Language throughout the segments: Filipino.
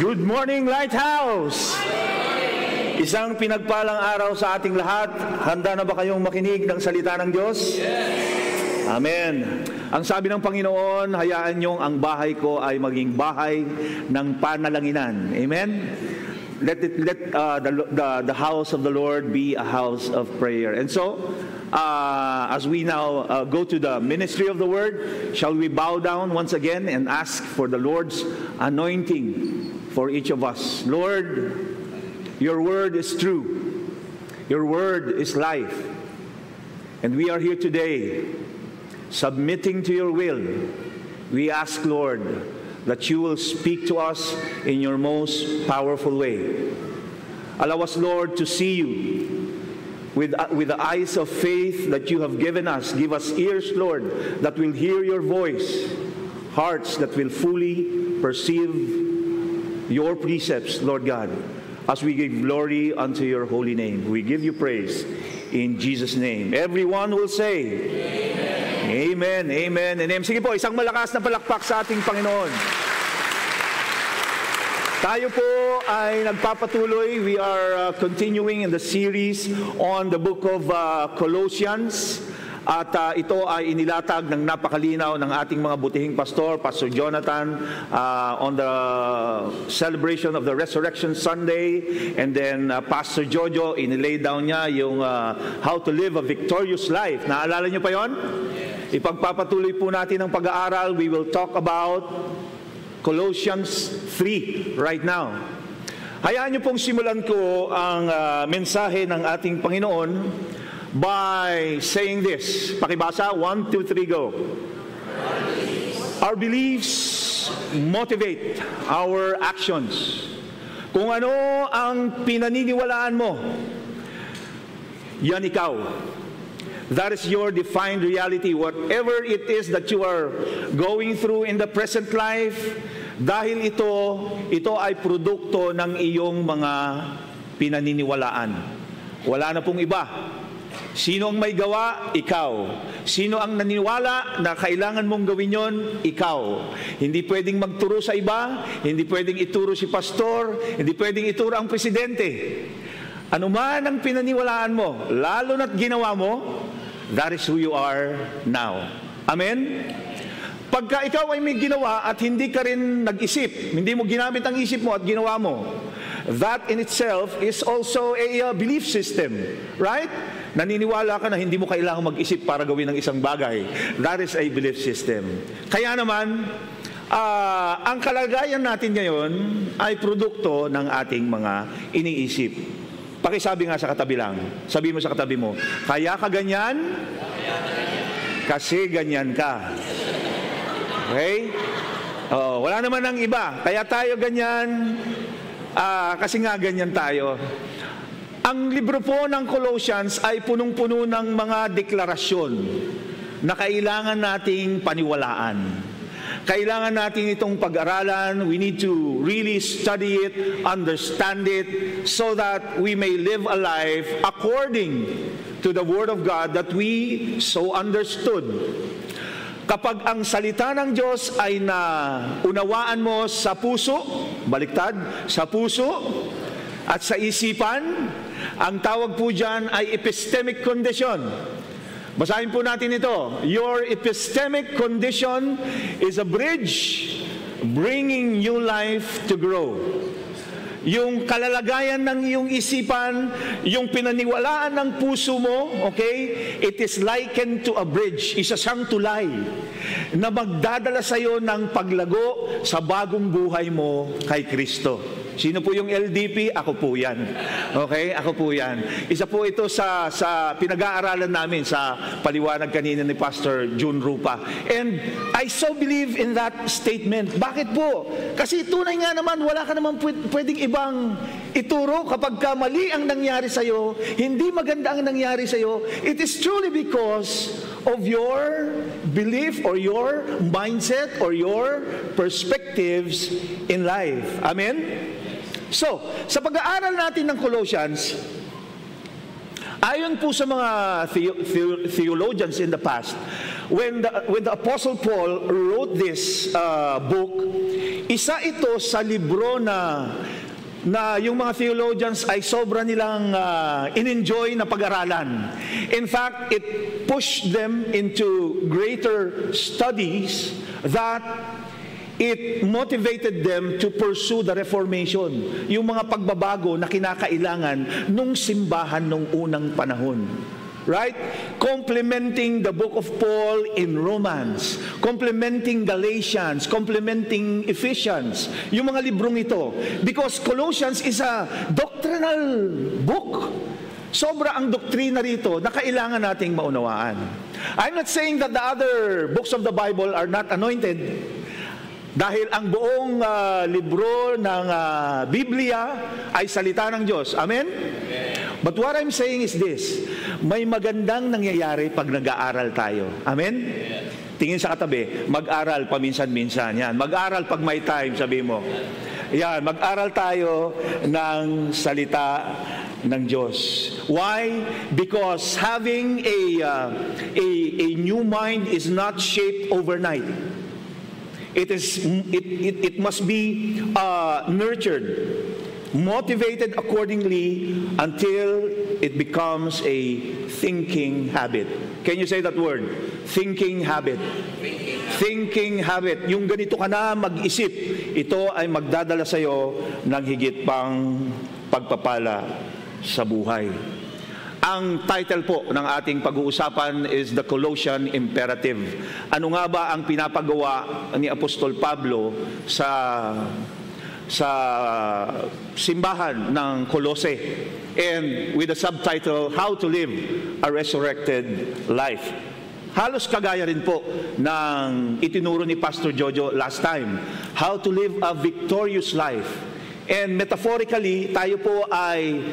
Good morning, Lighthouse! Isang pinagpalang araw sa ating lahat. Handa na ba kayong makinig ng salita ng Diyos? Amen. Ang sabi ng Panginoon, hayaan niyong ang bahay ko ay maging bahay ng panalanginan. Amen? Let, it, let uh, the, the, the house of the Lord be a house of prayer. And so, uh, as we now uh, go to the ministry of the word, shall we bow down once again and ask for the Lord's anointing for each of us? Lord, your word is true. Your word is life. And we are here today submitting to your will. We ask, Lord, that you will speak to us in your most powerful way. Allow us, Lord, to see you with, uh, with the eyes of faith that you have given us. Give us ears, Lord, that will hear your voice, hearts that will fully perceive your precepts, Lord God, as we give glory unto your holy name. We give you praise in Jesus' name. Everyone will say, Amen. Amen. Amen. And amen. Sige po, isang malakas na palakpak sa ating Panginoon. Tayo po ay nagpapatuloy. We are uh, continuing in the series on the book of uh, Colossians. At uh, ito ay inilatag ng napakalinaw ng ating mga butihing pastor, Pastor Jonathan, uh, on the celebration of the Resurrection Sunday. And then uh, Pastor Jojo, inilay down niya yung uh, how to live a victorious life. Naalala niyo pa yon? Ipagpapatuloy po natin ang pag-aaral. We will talk about Colossians 3 right now. Hayaan niyo pong simulan ko ang uh, mensahe ng ating Panginoon by saying this. Pakibasa, 1, 2, 3, go. Our beliefs motivate our actions. Kung ano ang pinaniniwalaan mo, yan ikaw. That is your defined reality. Whatever it is that you are going through in the present life, dahil ito, ito ay produkto ng iyong mga pinaniniwalaan. Wala na pong iba. Sino ang may gawa? Ikaw. Sino ang naniniwala na kailangan mong gawin yon? Ikaw. Hindi pwedeng magturo sa iba, hindi pwedeng ituro si pastor, hindi pwedeng ituro ang presidente. Ano man ang pinaniwalaan mo, lalo na't ginawa mo, That is who you are now. Amen? Pagka ikaw ay may ginawa at hindi ka rin nag-isip, hindi mo ginamit ang isip mo at ginawa mo, that in itself is also a uh, belief system. Right? Naniniwala ka na hindi mo kailangan mag-isip para gawin ng isang bagay. That is a belief system. Kaya naman, uh, ang kalagayan natin ngayon ay produkto ng ating mga iniisip. Pakisabi nga sa katabi lang. Sabi mo sa katabi mo, kaya ka ganyan? Kasi ganyan ka. Okay? Oh, wala naman ang iba. Kaya tayo ganyan, uh, kasi nga ganyan tayo. Ang libro po ng Colossians ay punong-puno ng mga deklarasyon na kailangan nating paniwalaan. Kailangan natin itong pag-aralan. We need to really study it, understand it, so that we may live a life according to the Word of God that we so understood. Kapag ang salita ng Diyos ay na unawaan mo sa puso, baliktad, sa puso at sa isipan, ang tawag po dyan ay epistemic condition. Basahin po natin ito. Your epistemic condition is a bridge bringing new life to grow. Yung kalalagayan ng iyong isipan, yung pinaniwalaan ng puso mo, okay, it is likened to a bridge. Isa siyang tulay na magdadala sa iyo ng paglago sa bagong buhay mo kay Kristo. Sino po yung LDP? Ako po yan. Okay? Ako po yan. Isa po ito sa, sa pinag-aaralan namin sa paliwanag kanina ni Pastor June Rupa. And I so believe in that statement. Bakit po? Kasi tunay nga naman, wala ka naman pwedeng ibang ituro kapag ka mali ang nangyari sa'yo, hindi maganda ang nangyari sa'yo, it is truly because of your belief or your mindset or your perspectives in life. Amen? So, sa pag-aaral natin ng Colossians, ayon po sa mga the- the- theologians in the past, when the, when the Apostle Paul wrote this uh, book, isa ito sa libro na na yung mga theologians ay sobra nilang uh, in-enjoy na pag-aralan. In fact, it pushed them into greater studies that it motivated them to pursue the Reformation, yung mga pagbabago na kinakailangan nung simbahan nung unang panahon right? Complementing the book of Paul in Romans, complementing Galatians, complementing Ephesians, yung mga librong ito. Because Colossians is a doctrinal book. Sobra ang doktrina rito na kailangan nating maunawaan. I'm not saying that the other books of the Bible are not anointed. Dahil ang buong uh, libro ng uh, Biblia ay salita ng Diyos. Amen? But what I'm saying is this, may magandang nangyayari pag nag-aaral tayo. Amen? Tingin sa katabi, mag-aral paminsan-minsan. Yan, mag-aral pag may time, sabi mo. Yan, mag-aral tayo ng salita ng Diyos. Why? Because having a, uh, a, a new mind is not shaped overnight. It, is, it, it, it must be uh, nurtured motivated accordingly until it becomes a thinking habit. Can you say that word? Thinking habit. Thinking habit. Yung ganito ka na mag-isip, ito ay magdadala sa iyo ng higit pang pagpapala sa buhay. Ang title po ng ating pag-uusapan is the Colossian Imperative. Ano nga ba ang pinapagawa ni Apostol Pablo sa sa simbahan ng Colose and with the subtitle How to Live a Resurrected Life. Halos kagaya rin po ng itinuro ni Pastor Jojo last time, how to live a victorious life. And metaphorically, tayo po ay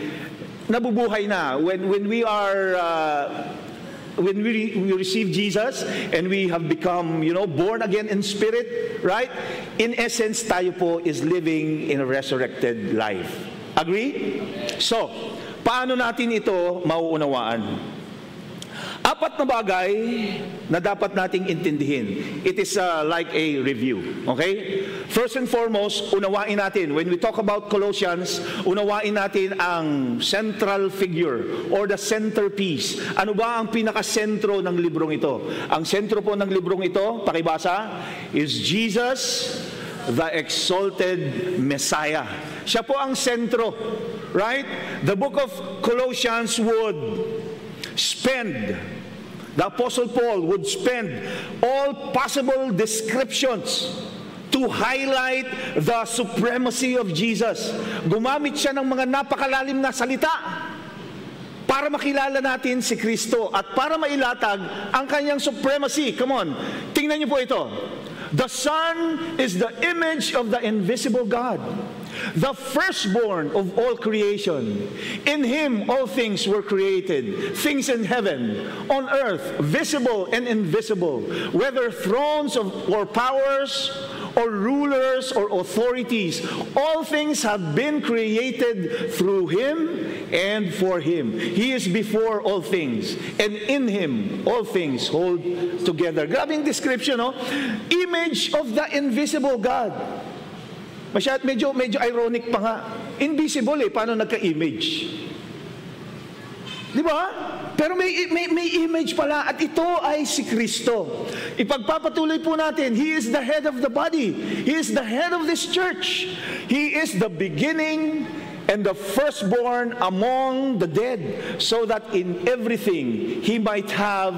nabubuhay na when when we are uh, when we, we receive Jesus and we have become, you know, born again in spirit, right? In essence, tayo po is living in a resurrected life. Agree? So, paano natin ito mauunawaan? Apat na bagay na dapat nating intindihin. It is uh, like a review. Okay? First and foremost, unawain natin. When we talk about Colossians, unawain natin ang central figure or the centerpiece. Ano ba ang pinakasentro ng librong ito? Ang sentro po ng librong ito, pakibasa, is Jesus, the exalted Messiah. Siya po ang sentro. Right? The book of Colossians would spend the Apostle Paul would spend all possible descriptions to highlight the supremacy of Jesus. Gumamit siya ng mga napakalalim na salita para makilala natin si Kristo at para mailatag ang kanyang supremacy. Come on, tingnan niyo po ito. The Son is the image of the invisible God the firstborn of all creation. In him all things were created, things in heaven, on earth, visible and invisible, whether thrones of, or powers, or rulers or authorities. All things have been created through him and for him. He is before all things, and in him all things hold together. Grabbing description, no? Image of the invisible God. Masyad, medyo, medyo ironic pa nga. Invisible eh, paano nagka-image? Di ba? Pero may, may, may image pala at ito ay si Kristo. Ipagpapatuloy po natin, He is the head of the body. He is the head of this church. He is the beginning and the firstborn among the dead so that in everything He might have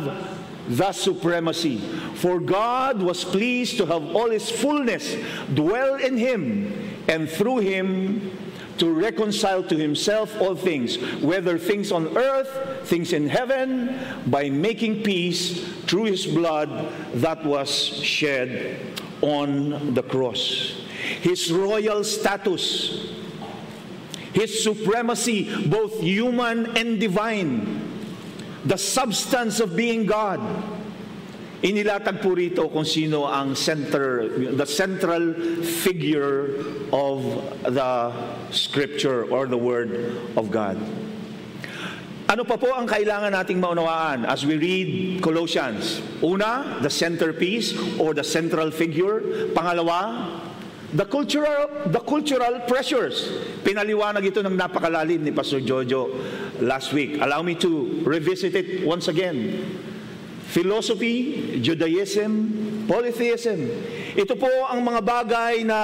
the supremacy. For God was pleased to have all his fullness dwell in him, and through him to reconcile to himself all things, whether things on earth, things in heaven, by making peace through his blood that was shed on the cross. His royal status, his supremacy, both human and divine, the substance of being God. Inilatag po rito kung sino ang center, the central figure of the scripture or the word of God. Ano pa po ang kailangan nating maunawaan as we read Colossians? Una, the centerpiece or the central figure. Pangalawa, the cultural the cultural pressures. Pinaliwanag ito ng napakalalim ni Pastor Jojo last week. Allow me to revisit it once again. Philosophy, Judaism, polytheism. Ito po ang mga bagay na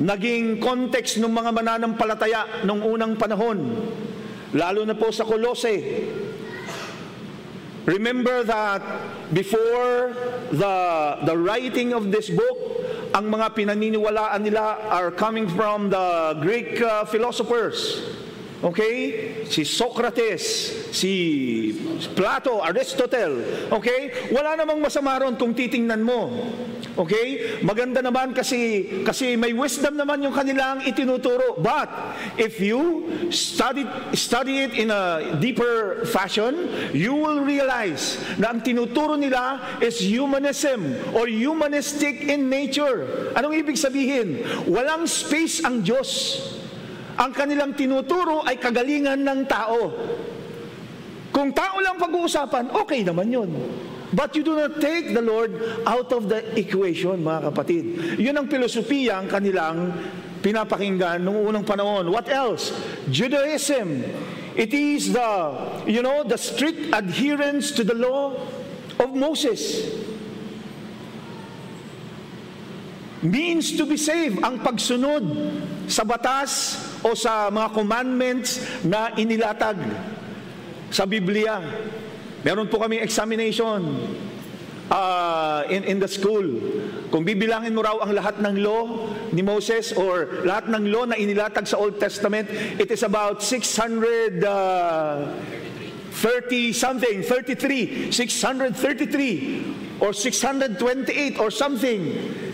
naging context ng mga mananampalataya nung unang panahon, lalo na po sa Kolose. Remember that before the, the writing of this book, ang mga pinaniniwalaan nila are coming from the Greek uh, philosophers. Okay? Si Socrates, si Plato, Aristotle. Okay? Wala namang masama ron kung titingnan mo. Okay? Maganda naman kasi kasi may wisdom naman yung kanilang itinuturo. But if you study study it in a deeper fashion, you will realize na ang tinuturo nila is humanism or humanistic in nature. Anong ibig sabihin? Walang space ang Diyos. Ang kanilang tinuturo ay kagalingan ng tao. Kung tao lang pag-uusapan, okay naman yun. But you do not take the Lord out of the equation, mga kapatid. Yun ang filosofiya ang kanilang pinapakinggan noong unang panahon. What else? Judaism. It is the, you know, the strict adherence to the law of Moses. Means to be saved, ang pagsunod sa batas o sa mga commandments na inilatag sa Biblia. Meron po kami examination uh, in, in the school. Kung bibilangin mo raw ang lahat ng law ni Moses or lahat ng law na inilatag sa Old Testament, it is about 600 uh, 30 something, 33, 633 or 628 or something.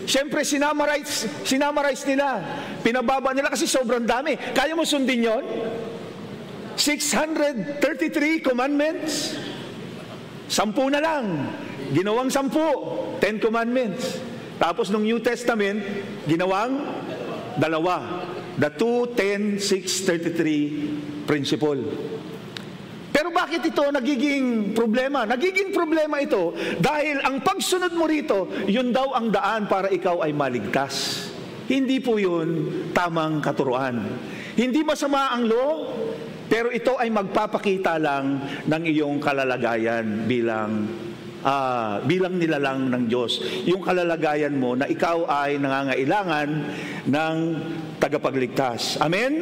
Siyempre, sinamarize, sinamarize nila. Pinababa nila kasi sobrang dami. Kaya mo sundin yon? 633 commandments? Sampu na lang. Ginawang sampu. Ten commandments. Tapos nung New Testament, ginawang dalawa. The 2, 10, 6, 33 principle. Pero bakit ito nagiging problema? Nagiging problema ito dahil ang pagsunod mo rito, yun daw ang daan para ikaw ay maligtas. Hindi po yun tamang katuruan. Hindi masama ang law, pero ito ay magpapakita lang ng iyong kalalagayan bilang uh, bilang nilalang ng Diyos. Yung kalalagayan mo na ikaw ay nangangailangan ng tagapagligtas. Amen?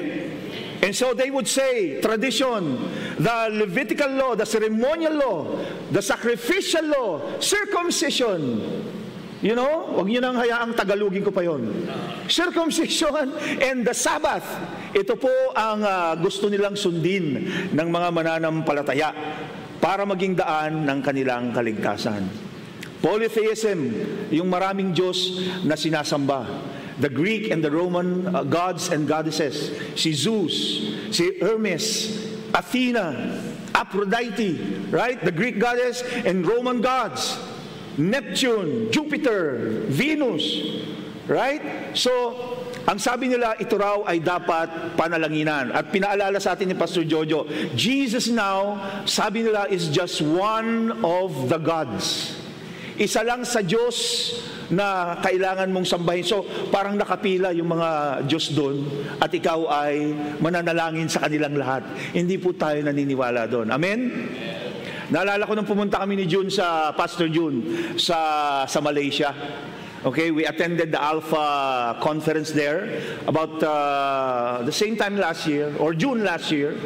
And so they would say, tradition, the Levitical law, the ceremonial law, the sacrificial law, circumcision. You know, huwag nyo nang hayaang tagalugin ko pa yon. Circumcision and the Sabbath. Ito po ang uh, gusto nilang sundin ng mga mananampalataya para maging daan ng kanilang kaligtasan. Polytheism, yung maraming Diyos na sinasamba the Greek and the Roman uh, gods and goddesses, si Zeus, si Hermes, Athena, Aphrodite, right? The Greek goddess and Roman gods, Neptune, Jupiter, Venus, right? So, ang sabi nila, ito raw ay dapat panalanginan. At pinaalala sa atin ni Pastor Jojo, Jesus now, sabi nila, is just one of the gods. Isa lang sa Diyos na kailangan mong sambahin. So, parang nakapila yung mga Diyos doon at ikaw ay mananalangin sa kanilang lahat. Hindi po tayo naniniwala doon. Amen? Naalala ko nung pumunta kami ni June sa Pastor June sa sa Malaysia. Okay, we attended the Alpha conference there about uh, the same time last year or June last year.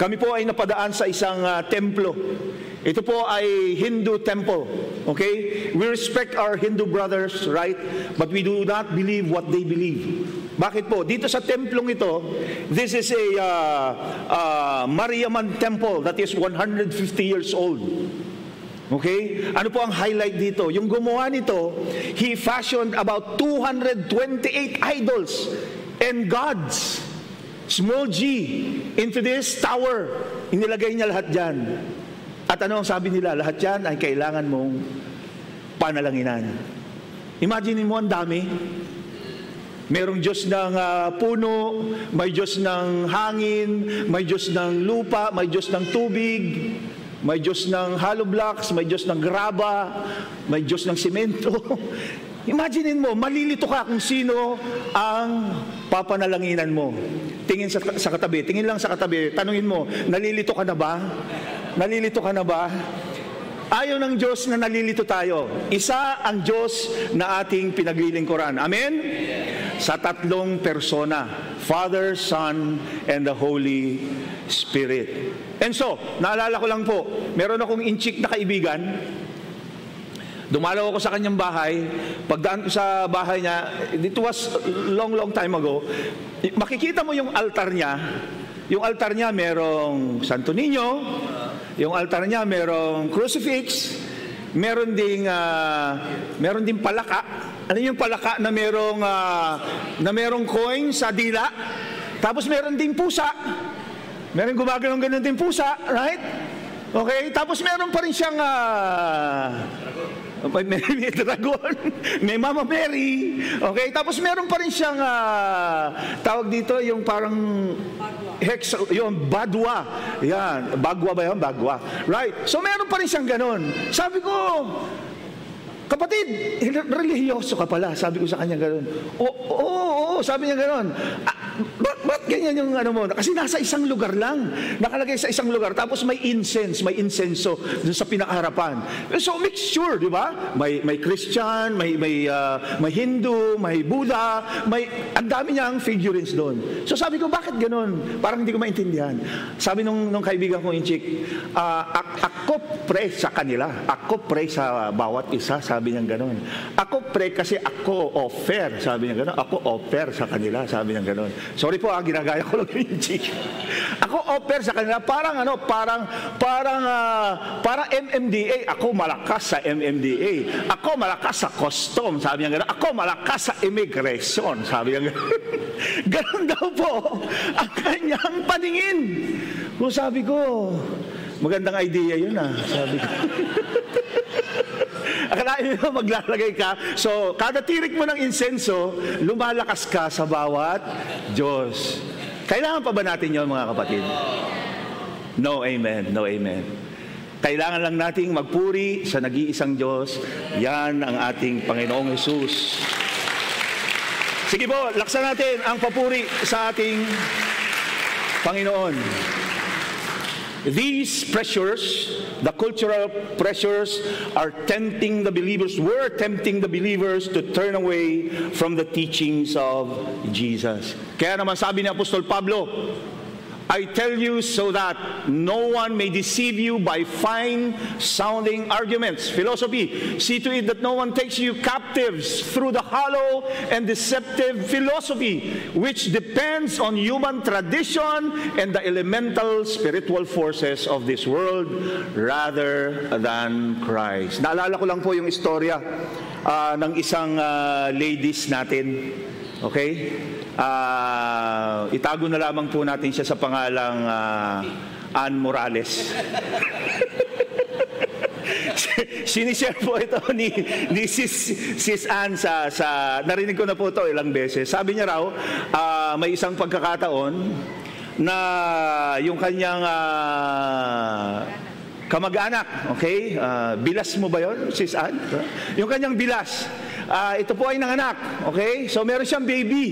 Kami po ay napadaan sa isang uh, templo ito po ay Hindu temple. Okay? We respect our Hindu brothers, right? But we do not believe what they believe. Bakit po? Dito sa templong ito, this is a uh, uh, Mariaman temple that is 150 years old. Okay? Ano po ang highlight dito? Yung gumawa nito, he fashioned about 228 idols and gods, small g, into this tower. Inilagay niya lahat dyan. At ano ang sabi nila? Lahat yan ay kailangan mong panalanginan. Imagine mo ang dami. Merong Diyos ng uh, puno, may Diyos ng hangin, may Diyos ng lupa, may Diyos ng tubig, may Diyos ng hollow blocks, may Diyos ng graba, may Diyos ng simento. Imaginein mo, malilito ka kung sino ang papanalanginan mo. Tingin sa, sa katabi, tingin lang sa katabi, tanungin mo, nalilito ka na ba? Nalilito ka na ba? Ayaw ng Diyos na nalilito tayo. Isa ang Diyos na ating pinaglilingkuran. Amen? Sa tatlong persona, Father, Son, and the Holy Spirit. And so, naalala ko lang po, meron akong inchik na kaibigan, Dumalaw ako sa kanyang bahay. Pagdaan ko sa bahay niya, it was long, long time ago. Makikita mo yung altar niya. Yung altar niya merong Santo Niño, yung altar niya merong crucifix, meron ding uh, meron ding palaka. Ano yung palaka na merong uh, na merong coin sa dila? Tapos meron ding pusa. Meron gumagano'n ganun din pusa, right? Okay, tapos meron pa rin siyang uh, may, may, may dragon, may Mama Mary. Okay, tapos meron pa rin siyang uh, tawag dito yung parang hex, yung badwa. Yan, bagwa ba yan? Bagwa. Right. So meron pa rin siyang ganun. Sabi ko, Kapatid, religyoso ka pala. Sabi ko sa kanya gano'n. Oo, oo, oo, sabi niya gano'n. Ah, ba't, ba't ganyan yung ano mo? Kasi nasa isang lugar lang. Nakalagay sa isang lugar. Tapos may incense, may insenso dun sa pinakaharapan. So make sure, di ba? May, may Christian, may, may, uh, may Hindu, may Buddha, may, ang dami niyang figurines doon. So sabi ko, bakit gano'n? Parang hindi ko maintindihan. Sabi nung, nung kaibigan kong inchik, uh, ako pre sa kanila. Ako pre sa bawat isa. Sa sabi niya gano'n. Ako pre kasi ako offer, sabi niya gano'n. Ako offer sa kanila, sabi niya gano'n. Sorry po, ah, ginagaya ko lang yung chick. Ako offer sa kanila, parang ano, parang, parang, uh, parang MMDA. Ako malakas sa MMDA. Ako malakas sa custom, sabi niya gano'n. Ako malakas sa immigration, sabi niya gano'n. gano'n daw po ang kanyang paningin. Kung sabi ko, magandang idea yun ah, sabi ko. Akalain mo maglalagay ka. So, kada tirik mo ng insenso, lumalakas ka sa bawat Diyos. Kailangan pa ba natin yon mga kapatid? No, amen. No, amen. Kailangan lang nating magpuri sa nag-iisang Diyos. Yan ang ating Panginoong Yesus. Sige po, laksan natin ang papuri sa ating Panginoon. These pressures, the cultural pressures, are tempting the believers, were tempting the believers to turn away from the teachings of Jesus. Kaya naman sabi ni Apostol Pablo, I tell you so that no one may deceive you by fine sounding arguments. Philosophy. See to it that no one takes you captives through the hollow and deceptive philosophy, which depends on human tradition and the elemental spiritual forces of this world rather than Christ. Naalala ko lang po yung istorya uh, ng isang uh, ladies natin. Okay? Uh, itago na lamang po natin siya sa pangalang uh, Ann Morales. Sinishare po ito ni, ni Sis, Sis Ann sa, sa, narinig ko na po ito ilang beses. Sabi niya raw, uh, may isang pagkakataon na yung kanyang uh, kamag-anak, okay? Uh, bilas mo ba yon, Sis Ann? Yung kanyang bilas. Uh, ito po ay nanganak, okay? So meron siyang baby.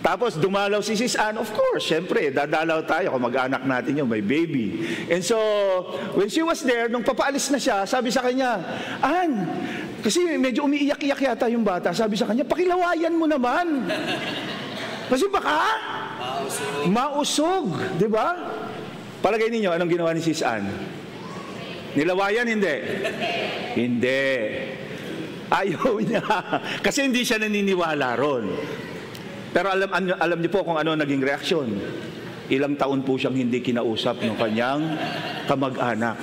Tapos dumalaw si Sis Ann, of course, syempre, dadalaw tayo kung mag-anak natin yung may baby. And so, when she was there, nung papaalis na siya, sabi sa kanya, Ann, kasi medyo umiiyak-iyak yata yung bata, sabi sa kanya, pakilawayan mo naman. Kasi baka, mausog, mausog di ba? Palagay ninyo, anong ginawa ni Sis Ann? Nilawayan, hindi? hindi. Ayaw niya. Kasi hindi siya naniniwala ron. Pero alam, alam niyo po kung ano naging reaksyon. Ilang taon po siyang hindi kinausap ng kanyang kamag-anak.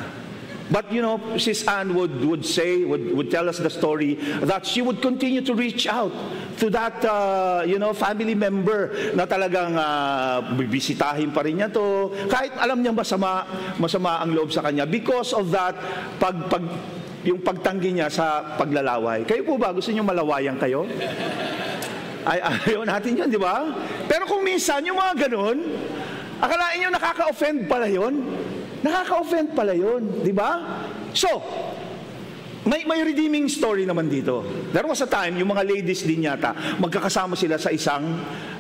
But you know, Sis Anne would, would say, would, would tell us the story that she would continue to reach out to that, uh, you know, family member na talagang uh, bibisitahin pa rin niya to. Kahit alam niya masama, masama ang loob sa kanya. Because of that, pag, pag, yung pagtanggi niya sa paglalaway. Kayo po ba, gusto niyo malawayan kayo? Ay, ayaw natin yun, di ba? Pero kung minsan, yung mga ganun, akalain nyo nakaka-offend pala yun? Nakaka-offend pala yun, di ba? So, may, may redeeming story naman dito. There was a time, yung mga ladies din yata, magkakasama sila sa isang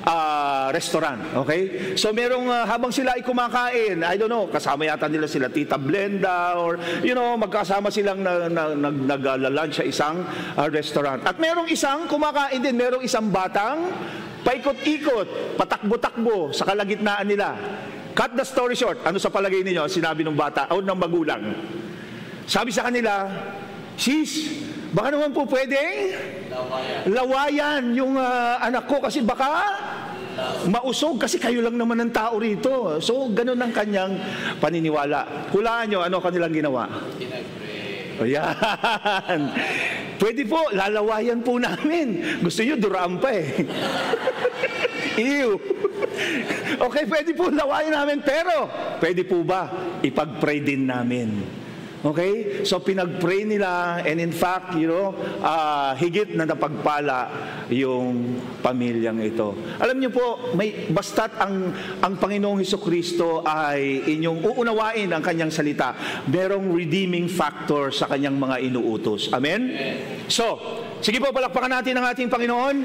uh, restaurant. Okay? So merong, uh, habang sila ay kumakain, I don't know, kasama yata nila sila Tita Blenda or, you know, magkasama silang na, na, nag, nag-lunch sa isang uh, restaurant. At merong isang kumakain din, merong isang batang paikot-ikot, patakbo-takbo sa kalagitnaan nila. Cut the story short. Ano sa palagay ninyo? Sinabi ng bata o ng magulang. Sabi sa kanila, Sis, baka naman po pwedeng lawayan, lawayan yung uh, anak ko kasi baka mausog kasi kayo lang naman ng tao rito. So, ganun ang kanyang paniniwala. Hulaan nyo, ano kanilang ginawa? Ayan. Pwede po, lalawayan po namin. Gusto nyo, duraan pa eh. Ew. Okay, pwede po lawayan namin, pero pwede po ba ipag-pray din namin? Okay? So pinag-pray nila and in fact, you know, uh, higit na napagpala yung pamilyang ito. Alam niyo po, may basta't ang ang Panginoong Hesus Kristo ay inyong uunawain ang kanyang salita, merong redeeming factor sa kanyang mga inuutos. Amen? So, sige po palakpakan natin ang ating Panginoon.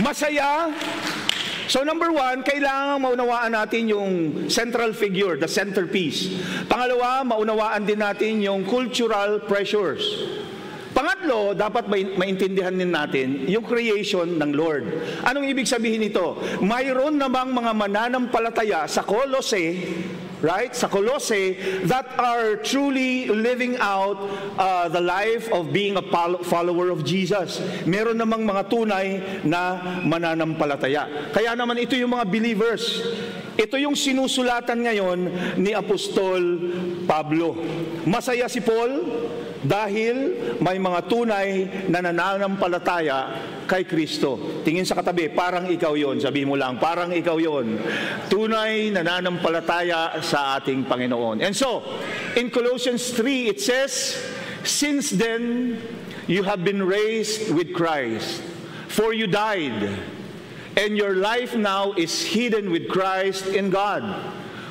Masaya So number one, kailangan maunawaan natin yung central figure, the centerpiece. Pangalawa, maunawaan din natin yung cultural pressures. Pangatlo, dapat maintindihan din natin yung creation ng Lord. Anong ibig sabihin nito? Mayroon namang mga mananampalataya sa Colossae right? Sa Colossae that are truly living out uh, the life of being a follower of Jesus. Meron namang mga tunay na mananampalataya. Kaya naman ito yung mga believers. Ito yung sinusulatan ngayon ni Apostol Pablo. Masaya si Paul dahil may mga tunay na nananampalataya kay Kristo. Tingin sa katabi, parang ikaw yon. Sabi mo lang, parang ikaw yon. Tunay nananampalataya sa ating Panginoon. And so, in Colossians 3, it says, Since then, you have been raised with Christ, for you died, and your life now is hidden with Christ in God.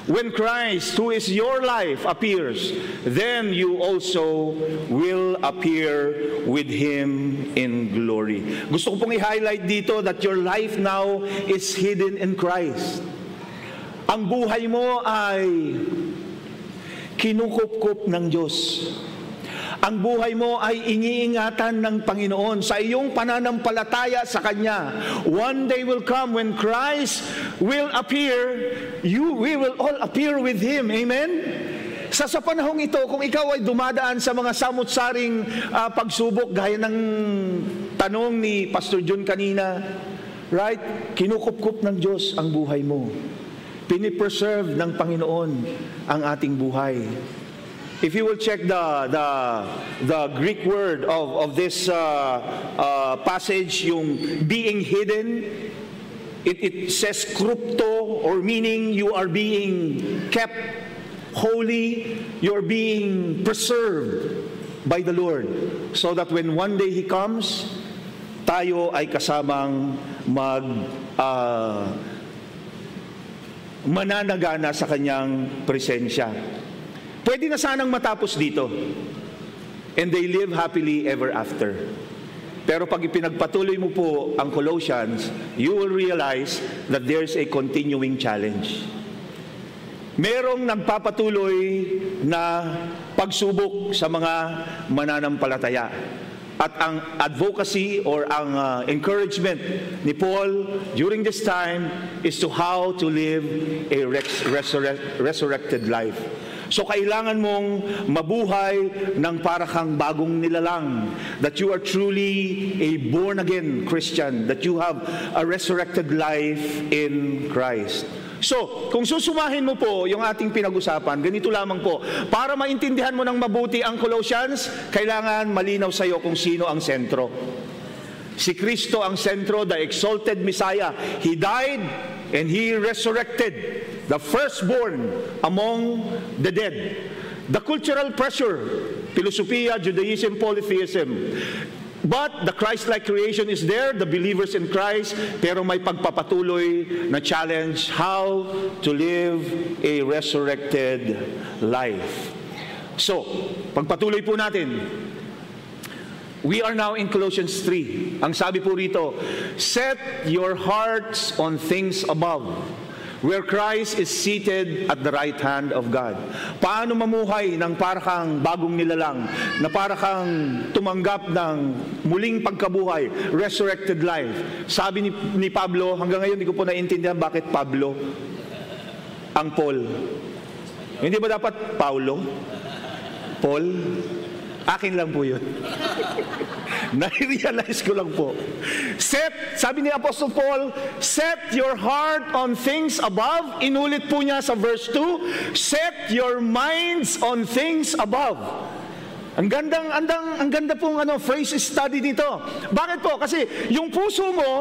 When Christ, who is your life, appears, then you also will appear with Him in glory. Gusto ko pong i-highlight dito that your life now is hidden in Christ. Ang buhay mo ay kinukup ng Diyos. Ang buhay mo ay iniingatan ng Panginoon sa iyong pananampalataya sa Kanya. One day will come when Christ will appear, you, we will all appear with Him. Amen? Sa sa panahong ito, kung ikaw ay dumadaan sa mga samut-saring uh, pagsubok, gaya ng tanong ni Pastor John kanina, right? Kinukupkup ng Diyos ang buhay mo. Pinipreserve ng Panginoon ang ating buhay. If you will check the, the, the Greek word of, of this uh, uh, passage, yung being hidden, it, it says krypto, or meaning you are being kept holy, you're being preserved by the Lord. So that when one day He comes, tayo ay kasamang mag uh, mananagana sa Kanyang presensya. Pwede na sanang matapos dito. And they live happily ever after. Pero pag ipinagpatuloy mo po ang Colossians, you will realize that there's a continuing challenge. Merong nagpapatuloy na pagsubok sa mga mananampalataya. At ang advocacy or ang uh, encouragement ni Paul during this time is to how to live a resurre- resurrected life. So kailangan mong mabuhay ng para kang bagong nilalang. That you are truly a born again Christian. That you have a resurrected life in Christ. So, kung susumahin mo po yung ating pinag-usapan, ganito lamang po. Para maintindihan mo ng mabuti ang Colossians, kailangan malinaw sa iyo kung sino ang sentro. Si Kristo ang sentro, the exalted Messiah. He died and He resurrected the firstborn among the dead. The cultural pressure, philosophia, Judaism, polytheism, But the Christ-like creation is there, the believers in Christ, pero may pagpapatuloy na challenge how to live a resurrected life. So, pagpatuloy po natin, We are now in Colossians 3. Ang sabi po rito, Set your hearts on things above, where Christ is seated at the right hand of God. Paano mamuhay ng parakang bagong nilalang, na parakang tumanggap ng muling pagkabuhay, resurrected life. Sabi ni, ni Pablo, hanggang ngayon hindi ko po naintindihan bakit Pablo ang Paul. Hindi ba dapat Paulo? Paul? Akin lang po yun. Nai-realize ko lang po. Set, sabi ni Apostle Paul, set your heart on things above. Inulit po niya sa verse 2, set your minds on things above. Ang gandang, andang, ang ganda pong ano, phrase study dito. Bakit po? Kasi yung puso mo,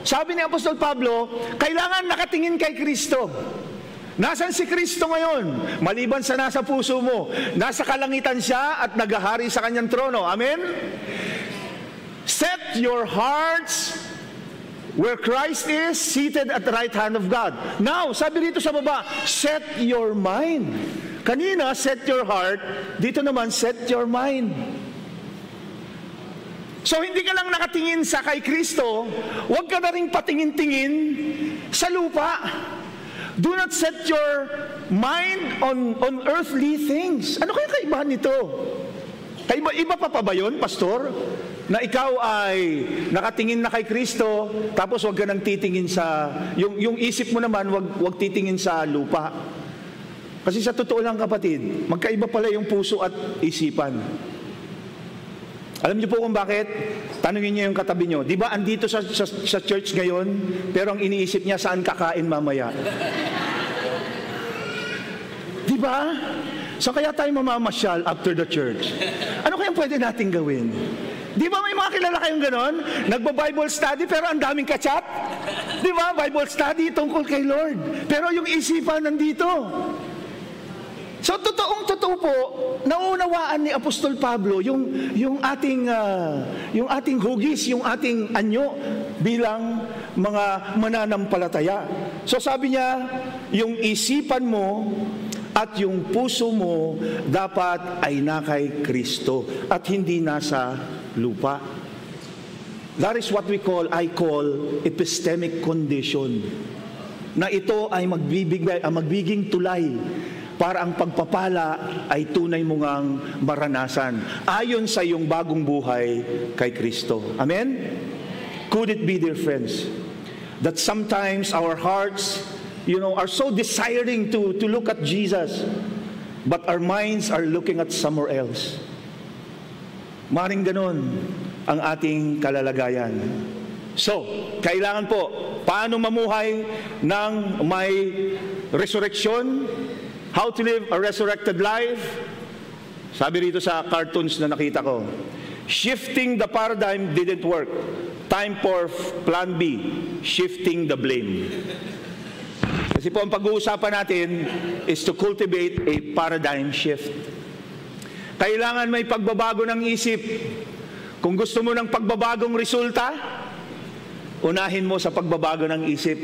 sabi ni Apostol Pablo, kailangan nakatingin kay Kristo. Nasaan si Kristo ngayon? Maliban sa nasa puso mo, nasa kalangitan siya at nagahari sa kanyang trono. Amen? Set your hearts where Christ is seated at the right hand of God. Now, sabi dito sa baba, set your mind. Kanina, set your heart. Dito naman, set your mind. So, hindi ka lang nakatingin sa kay Kristo, huwag ka na rin patingin-tingin sa lupa. Do not set your mind on, on earthly things. Ano kaya kaibahan nito? Kaiba, iba pa pa ba yun, pastor? Na ikaw ay nakatingin na kay Kristo, tapos wag ka nang titingin sa, yung, yung isip mo naman, wag, wag titingin sa lupa. Kasi sa totoo lang kapatid, magkaiba pala yung puso at isipan. Alam niyo po kung bakit? Tanungin niyo yung katabi niyo. Di ba andito sa, sa, sa church ngayon, pero ang iniisip niya saan kakain mamaya? Di ba? So kaya tayo mamamasyal after the church. Ano kayang pwede nating gawin? Di ba may mga kilala kayong ganon? Nagba-Bible study pero ang daming kachat? Di ba? Bible study tungkol kay Lord. Pero yung isipan nandito. So totoong totoo po, naunawaan ni Apostol Pablo yung yung ating uh, yung ating hugis, yung ating anyo bilang mga mananampalataya. So sabi niya, yung isipan mo at yung puso mo dapat ay nakay Kristo at hindi nasa lupa. That is what we call, I call, epistemic condition. Na ito ay magbibigay, magbiging tulay para ang pagpapala ay tunay mo ngang maranasan ayon sa iyong bagong buhay kay Kristo. Amen? Could it be, dear friends, that sometimes our hearts, you know, are so desiring to, to look at Jesus, but our minds are looking at somewhere else? Maring ganon ang ating kalalagayan. So, kailangan po, paano mamuhay ng may resurrection, How to live a resurrected life? Sabi rito sa cartoons na nakita ko, shifting the paradigm didn't work. Time for plan B, shifting the blame. Kasi po ang pag-uusapan natin is to cultivate a paradigm shift. Kailangan may pagbabago ng isip. Kung gusto mo ng pagbabagong resulta, unahin mo sa pagbabago ng isip.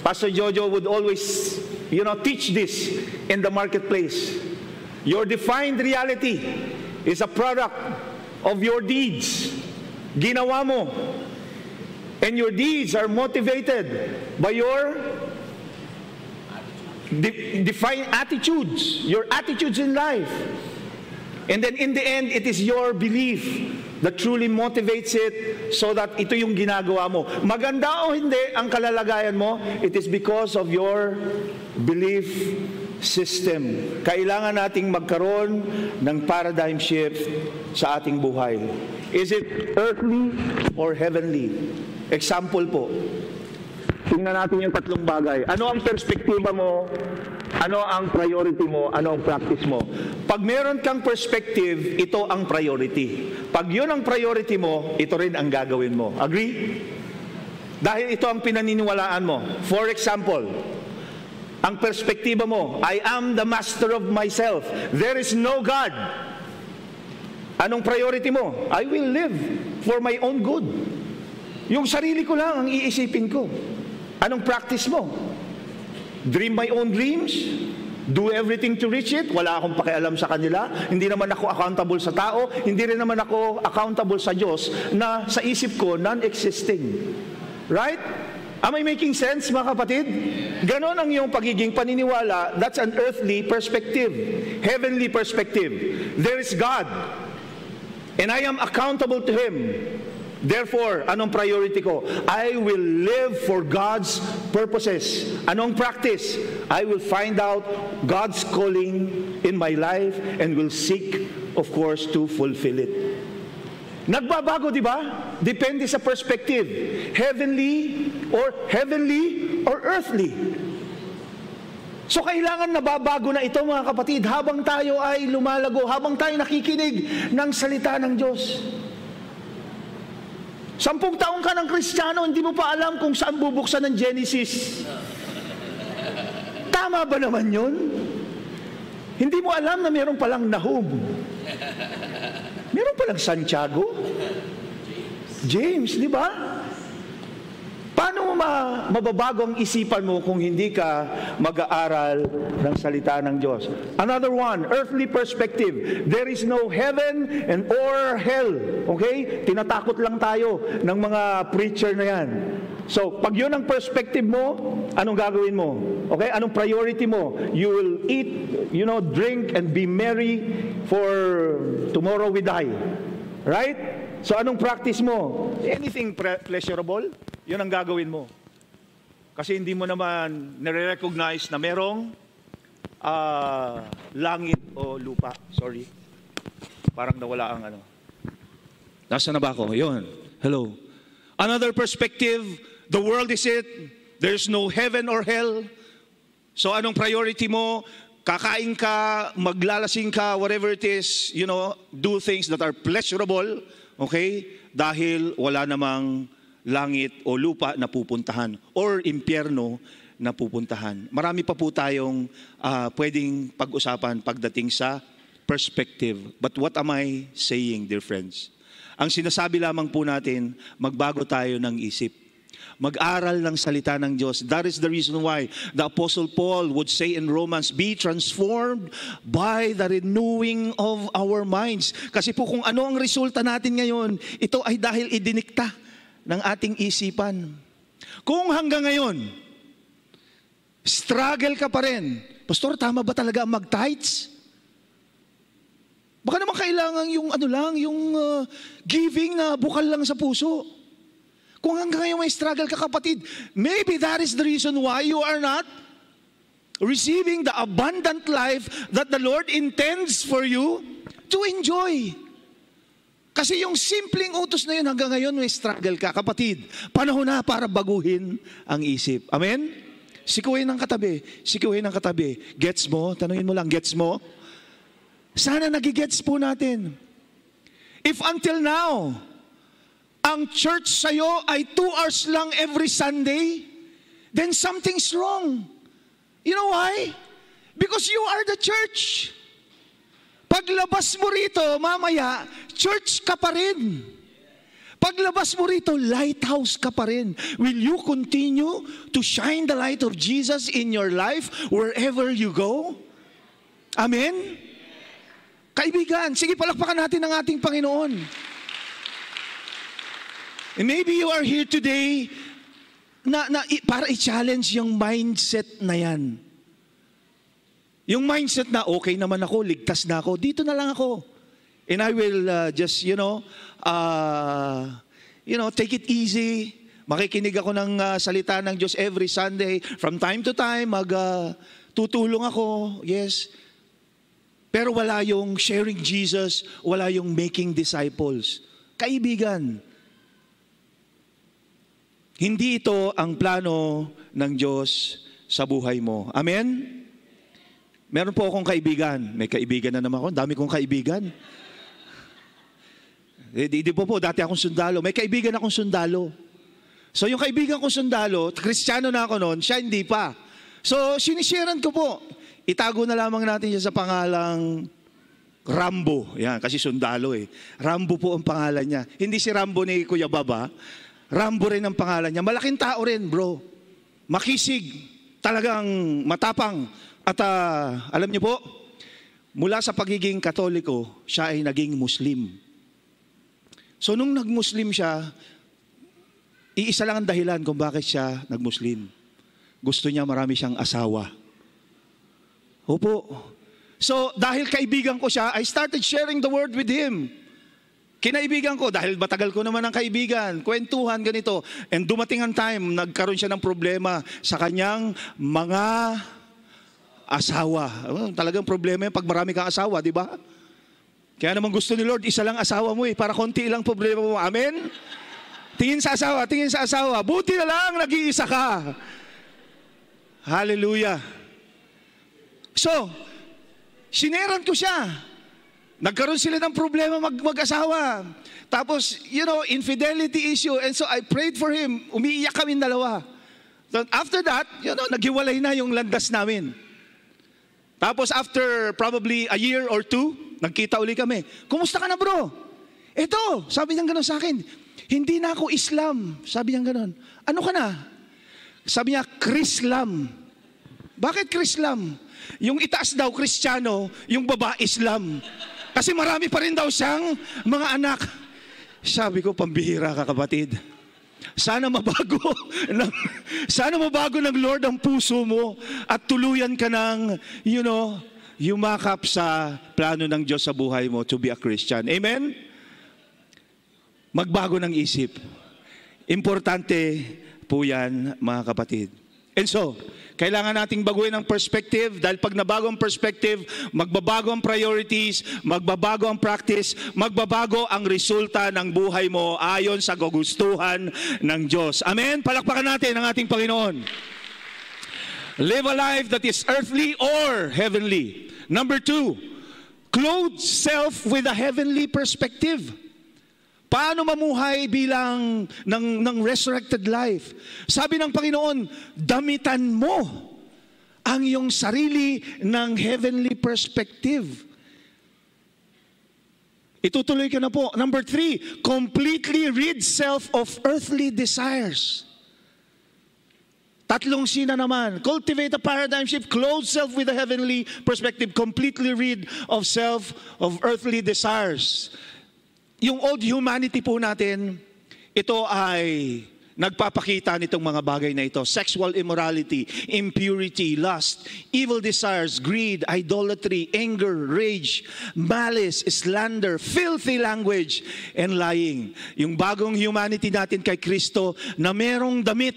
Pastor Jojo would always you know, teach this in the marketplace. Your defined reality is a product of your deeds. Ginawa mo. And your deeds are motivated by your de- defined attitudes, your attitudes in life. And then in the end, it is your belief that truly motivates it so that ito yung ginagawa mo. Maganda o hindi ang kalalagayan mo, it is because of your belief system. Kailangan nating magkaroon ng paradigm shift sa ating buhay. Is it earthly or heavenly? Example po. Tingnan natin yung tatlong bagay. Ano ang perspektiba mo ano ang priority mo? Ano ang practice mo? Pag meron kang perspective, ito ang priority. Pag yun ang priority mo, ito rin ang gagawin mo. Agree? Dahil ito ang pinaniniwalaan mo. For example, ang perspektiba mo, I am the master of myself. There is no God. Anong priority mo? I will live for my own good. Yung sarili ko lang ang iisipin ko. Anong practice mo? Dream my own dreams? Do everything to reach it? Wala akong pakialam sa kanila. Hindi naman ako accountable sa tao. Hindi rin naman ako accountable sa Diyos na sa isip ko non-existing. Right? Am I making sense, mga kapatid? Ganon ang iyong pagiging paniniwala. That's an earthly perspective. Heavenly perspective. There is God. And I am accountable to Him. Therefore, anong priority ko? I will live for God's purposes. Anong practice? I will find out God's calling in my life and will seek, of course, to fulfill it. Nagbabago, di ba? Depende sa perspective. Heavenly or heavenly or earthly. So kailangan nababago na ito mga kapatid habang tayo ay lumalago, habang tayo nakikinig ng salita ng Diyos. Sampung taong ka ng Kristiyano, hindi mo pa alam kung saan bubuksan ng Genesis. Tama ba naman yun? Hindi mo alam na meron palang Nahum. Meron palang Santiago. James, di ba? Ma- mababago ang isipan mo kung hindi ka mag-aaral ng salita ng Diyos? Another one, earthly perspective. There is no heaven and or hell. Okay? Tinatakot lang tayo ng mga preacher na yan. So, pag yun ang perspective mo, anong gagawin mo? Okay? Anong priority mo? You will eat, you know, drink and be merry for tomorrow we die. Right? So anong practice mo? Anything pleasurable, yun ang gagawin mo. Kasi hindi mo naman nare-recognize na merong uh, langit o lupa. Sorry. Parang nawala ang ano. Nasa na ba ako? Yun. Hello. Another perspective, the world is it. There's no heaven or hell. So anong priority mo? Kakain ka, maglalasing ka, whatever it is, you know, do things that are pleasurable Okay? Dahil wala namang langit o lupa na pupuntahan or impyerno na pupuntahan. Marami pa po tayong uh, pwedeng pag-usapan pagdating sa perspective. But what am I saying, dear friends? Ang sinasabi lamang po natin, magbago tayo ng isip. Mag-aral ng salita ng Diyos. That is the reason why the Apostle Paul would say in Romans, Be transformed by the renewing of our minds. Kasi po kung ano ang resulta natin ngayon, ito ay dahil idinikta ng ating isipan. Kung hanggang ngayon, struggle ka pa rin, Pastor, tama ba talaga ang mag-tights? Baka naman kailangan yung ano lang, yung uh, giving na bukal lang sa puso. Kung hanggang ngayon may struggle ka kapatid, maybe that is the reason why you are not receiving the abundant life that the Lord intends for you to enjoy. Kasi yung simpleng utos na yun hanggang ngayon may struggle ka. Kapatid, panahon na para baguhin ang isip. Amen? Sikuhin ng katabi. Sikuhin ng katabi. Gets mo? Tanungin mo lang, gets mo? Sana nagigets po natin. If until now, ang church sa'yo ay two hours lang every Sunday, then something's wrong. You know why? Because you are the church. Paglabas mo rito, mamaya, church ka pa rin. Paglabas mo rito, lighthouse ka pa rin. Will you continue to shine the light of Jesus in your life wherever you go? Amen? Kaibigan, sige palakpakan natin ang ating Panginoon. And maybe you are here today na, na para i-challenge yung mindset na yan. Yung mindset na okay naman ako, ligtas na ako, dito na lang ako. And I will uh, just, you know, uh, you know, take it easy. Makikinig ako ng uh, salita ng Diyos every Sunday. From time to time, mag, uh, tutulong ako, yes. Pero wala yung sharing Jesus, wala yung making disciples. Kaibigan, hindi ito ang plano ng Diyos sa buhay mo. Amen? Meron po akong kaibigan. May kaibigan na naman ako. Dami kong kaibigan. Eh, di, di po po, dati akong sundalo. May kaibigan akong sundalo. So yung kaibigan kong sundalo, kristyano na ako noon, siya hindi pa. So sinisharean ko po. Itago na lamang natin siya sa pangalang Rambo. Yan, kasi sundalo eh. Rambo po ang pangalan niya. Hindi si Rambo ni Kuya Baba. Rambo rin ang pangalan niya. Malaking tao rin, bro. Makisig. Talagang matapang. At uh, alam niyo po, mula sa pagiging katoliko, siya ay naging Muslim. So nung nag-Muslim siya, iisa lang ang dahilan kung bakit siya nag-Muslim. Gusto niya marami siyang asawa. Opo. So, dahil kaibigan ko siya, I started sharing the word with him. Kinaibigan ko, dahil matagal ko naman ang kaibigan, kwentuhan, ganito. And dumating ang time, nagkaroon siya ng problema sa kanyang mga asawa. Oh, talagang problema yung pag marami kang asawa, di ba? Kaya naman gusto ni Lord, isa lang asawa mo eh, para konti lang problema mo. Amen? Tingin sa asawa, tingin sa asawa. Buti na lang, nag-iisa ka. Hallelujah. So, sineran ko siya. Nagkaroon sila ng problema mag- mag-asawa. Tapos, you know, infidelity issue. And so I prayed for him. Umiiyak kami dalawa. So after that, you know, naghiwalay na yung landas namin. Tapos after probably a year or two, nagkita uli kami. Kumusta ka na bro? Ito, sabi niya gano'n sa akin. Hindi na ako Islam. Sabi niya gano'n. Ano ka na? Sabi niya, Krislam. Bakit Krislam? Yung itaas daw Kristiyano, yung baba Islam. Kasi marami pa rin daw siyang mga anak. Sabi ko, pambihira ka kapatid. Sana mabago ng, sana mabago ng Lord ang puso mo at tuluyan ka ng, you know, yumakap sa plano ng Diyos sa buhay mo to be a Christian. Amen? Magbago ng isip. Importante po yan, mga kapatid. And so, kailangan nating baguhin ang perspective dahil pag nabago ang perspective, magbabago ang priorities, magbabago ang practice, magbabago ang resulta ng buhay mo ayon sa gugustuhan ng Diyos. Amen? Palakpakan natin ang ating Panginoon. Live a life that is earthly or heavenly. Number two, clothe self with a heavenly perspective. Paano mamuhay bilang ng, ng resurrected life? Sabi ng Panginoon, damitan mo ang iyong sarili ng heavenly perspective. Itutuloy ko na po. Number three, completely rid self of earthly desires. Tatlong sina naman. Cultivate a paradigm shift, clothe self with a heavenly perspective, completely rid of self of earthly desires yung old humanity po natin, ito ay nagpapakita nitong mga bagay na ito. Sexual immorality, impurity, lust, evil desires, greed, idolatry, anger, rage, malice, slander, filthy language, and lying. Yung bagong humanity natin kay Kristo na merong damit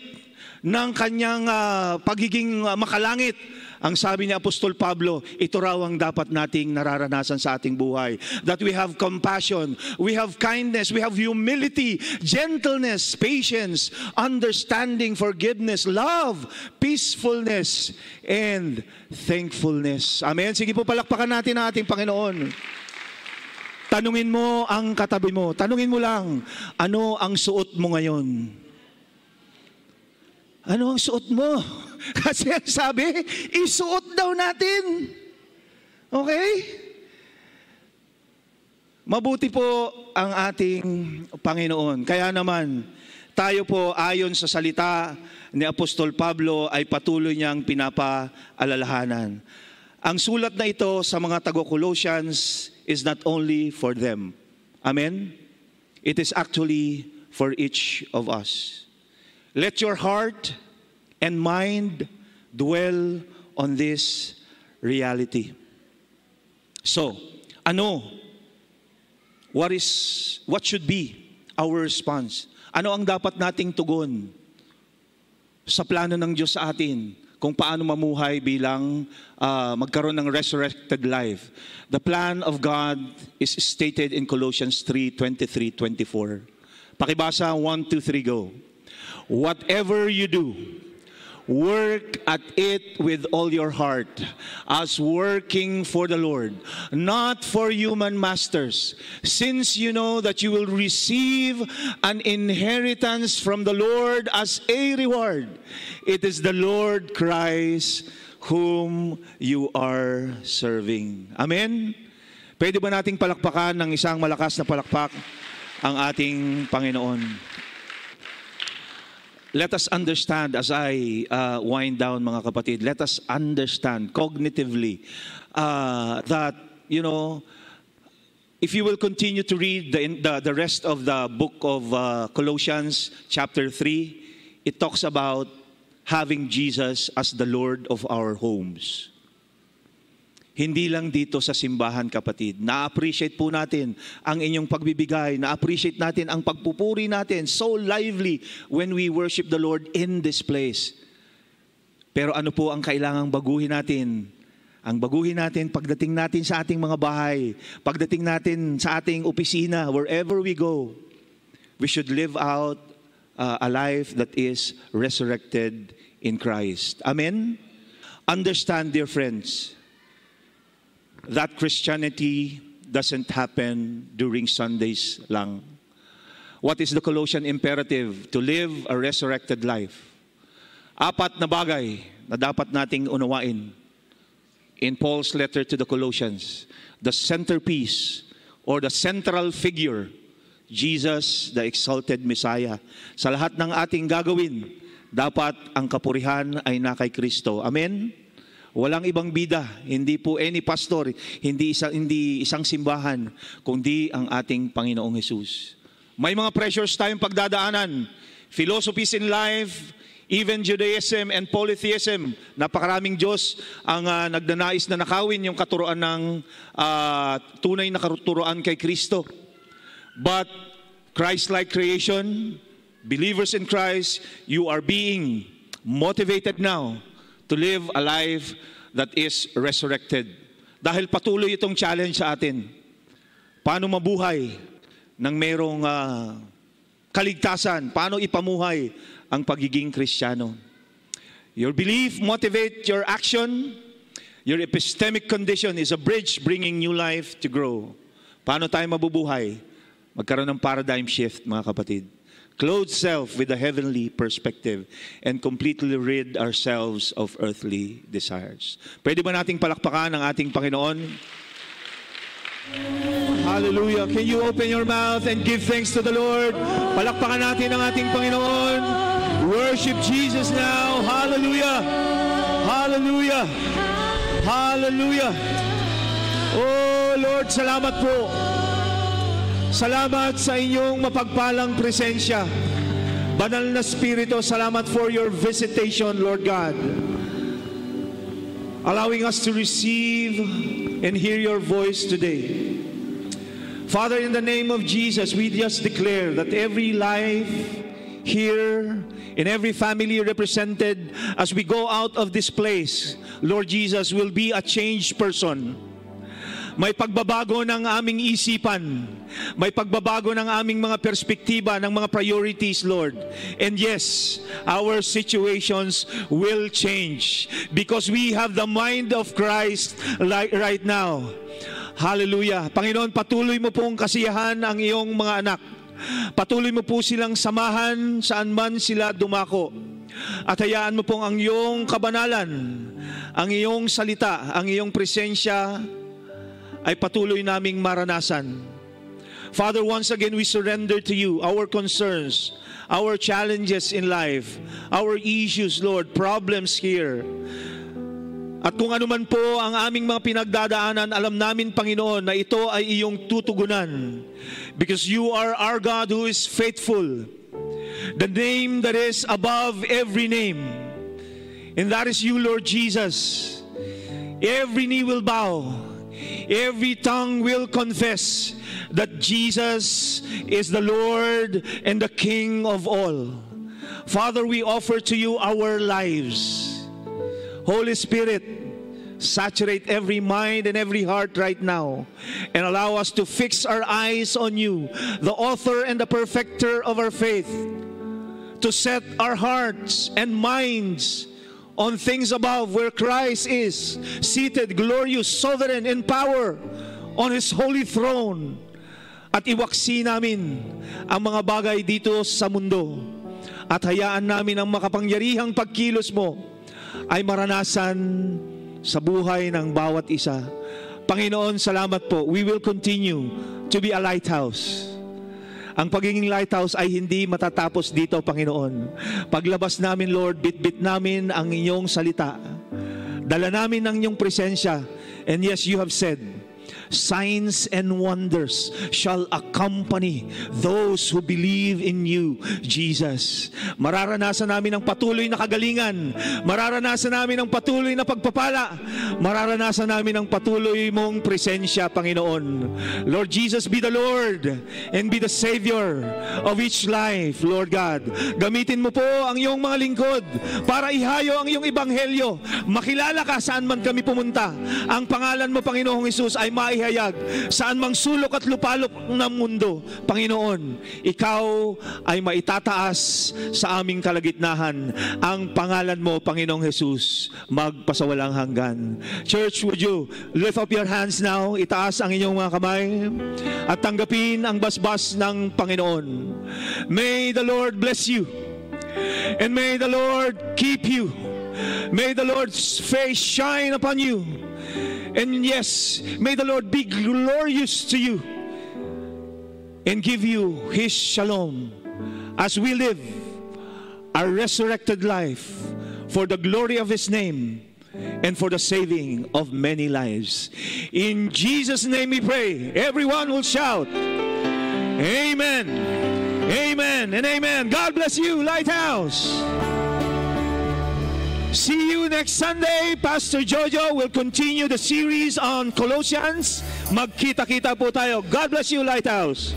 ng kanyang uh, pagiging uh, makalangit, ang sabi ni Apostol Pablo, ito raw ang dapat nating nararanasan sa ating buhay. That we have compassion, we have kindness, we have humility, gentleness, patience, understanding, forgiveness, love, peacefulness, and thankfulness. Amen. Sige po, palakpakan natin ang ating Panginoon. Tanungin mo ang katabi mo. Tanungin mo lang, ano ang suot mo ngayon? Ano ang suot mo? Kasi ang sabi, isuot daw natin. Okay? Mabuti po ang ating Panginoon. Kaya naman, tayo po ayon sa salita ni Apostol Pablo ay patuloy niyang pinapaalalahanan. Ang sulat na ito sa mga tago-Colossians is not only for them. Amen? It is actually for each of us. Let your heart and mind dwell on this reality. So, ano? What is what should be our response? Ano ang dapat nating tugon sa plano ng Diyos sa atin kung paano mamuhay bilang uh, magkaroon ng resurrected life? The plan of God is stated in Colossians 3:23, 24. Pakibasa 1 2 3 go. Whatever you do, work at it with all your heart, as working for the Lord, not for human masters, since you know that you will receive an inheritance from the Lord as a reward. It is the Lord Christ whom you are serving. Amen? Pwede ba nating palakpakan ng isang malakas na palakpak ang ating Panginoon? Let us understand as I uh, wind down mga kapatid, let us understand cognitively uh, that, you know, if you will continue to read the, the, the rest of the book of uh, Colossians chapter 3, it talks about having Jesus as the Lord of our homes. Hindi lang dito sa simbahan kapatid. Na-appreciate po natin ang inyong pagbibigay. Na-appreciate natin ang pagpupuri natin. So lively when we worship the Lord in this place. Pero ano po ang kailangang baguhin natin? Ang baguhin natin pagdating natin sa ating mga bahay, pagdating natin sa ating opisina, wherever we go, we should live out uh, a life that is resurrected in Christ. Amen? Understand, dear friends, that Christianity doesn't happen during Sundays lang. What is the Colossian imperative? To live a resurrected life. Apat na bagay na dapat nating unawain in Paul's letter to the Colossians. The centerpiece or the central figure, Jesus, the exalted Messiah. Sa lahat ng ating gagawin, dapat ang kapurihan ay na kay Kristo. Amen? Walang ibang bida, hindi po any pastor, hindi isang, hindi isang simbahan, kundi ang ating Panginoong Hesus. May mga pressures tayong pagdadaanan. Philosophies in life, even Judaism and polytheism. Napakaraming Diyos ang uh, nagdanais na nakawin yung katuroan ng uh, tunay na katuroan kay Kristo. But Christ-like creation, believers in Christ, you are being motivated now to live a life that is resurrected. Dahil patuloy itong challenge sa atin. Paano mabuhay ng merong uh, kaligtasan? Paano ipamuhay ang pagiging Kristiyano? Your belief motivate your action. Your epistemic condition is a bridge bringing new life to grow. Paano tayo mabubuhay? Magkaroon ng paradigm shift, mga kapatid clothe self with a heavenly perspective, and completely rid ourselves of earthly desires. Pwede ba nating palakpakan ang ating Panginoon? Hallelujah. Can you open your mouth and give thanks to the Lord? Palakpakan natin ang ating Panginoon. Worship Jesus now. Hallelujah. Hallelujah. Hallelujah. Oh Lord, salamat po. Salamat sa inyong mapagpalang presensya. Banal na Spirito, salamat for your visitation, Lord God. Allowing us to receive and hear your voice today. Father, in the name of Jesus, we just declare that every life here, in every family represented, as we go out of this place, Lord Jesus, will be a changed person may pagbabago ng aming isipan. May pagbabago ng aming mga perspektiba, ng mga priorities, Lord. And yes, our situations will change because we have the mind of Christ right now. Hallelujah. Panginoon, patuloy mo pong kasiyahan ang iyong mga anak. Patuloy mo po silang samahan saan man sila dumako. At hayaan mo pong ang iyong kabanalan, ang iyong salita, ang iyong presensya ay patuloy naming maranasan. Father, once again, we surrender to you our concerns, our challenges in life, our issues, Lord, problems here. At kung ano man po ang aming mga pinagdadaanan, alam namin, Panginoon, na ito ay iyong tutugunan. Because you are our God who is faithful. The name that is above every name. And that is you, Lord Jesus. Every knee will bow Every tongue will confess that Jesus is the Lord and the King of all. Father, we offer to you our lives. Holy Spirit, saturate every mind and every heart right now and allow us to fix our eyes on you, the author and the perfecter of our faith, to set our hearts and minds on things above where Christ is seated, glorious, sovereign, in power on His holy throne. At iwaksi namin ang mga bagay dito sa mundo. At hayaan namin ang makapangyarihang pagkilos mo ay maranasan sa buhay ng bawat isa. Panginoon, salamat po. We will continue to be a lighthouse. Ang pagiging lighthouse ay hindi matatapos dito, Panginoon. Paglabas namin, Lord, bit-bit namin ang inyong salita. Dala namin ang inyong presensya. And yes, you have said, signs and wonders shall accompany those who believe in you, Jesus. Mararanasan namin ang patuloy na kagalingan. Mararanasan namin ang patuloy na pagpapala. Mararanasan namin ang patuloy mong presensya, Panginoon. Lord Jesus, be the Lord and be the Savior of each life, Lord God. Gamitin mo po ang iyong mga lingkod para ihayo ang iyong ibanghelyo. Makilala ka saan man kami pumunta. Ang pangalan mo, Panginoong Isus, ay maihayag saan mang sulok at lupalok ng mundo. Panginoon, ikaw ay maitataas sa aming kalagitnahan. Ang pangalan mo, Panginoong Jesus, magpasawalang hanggan. Church, would you lift up your hands now? Itaas ang inyong mga kamay at tanggapin ang basbas ng Panginoon. May the Lord bless you. And may the Lord keep you. May the Lord's face shine upon you. And yes, may the Lord be glorious to you and give you His shalom as we live a resurrected life for the glory of His name and for the saving of many lives. In Jesus' name we pray. Everyone will shout, Amen. Amen and amen. God bless you, Lighthouse. See you next Sunday. Pastor Jojo will continue the series on Colossians. Magkita-kita po tayo. God bless you, Lighthouse.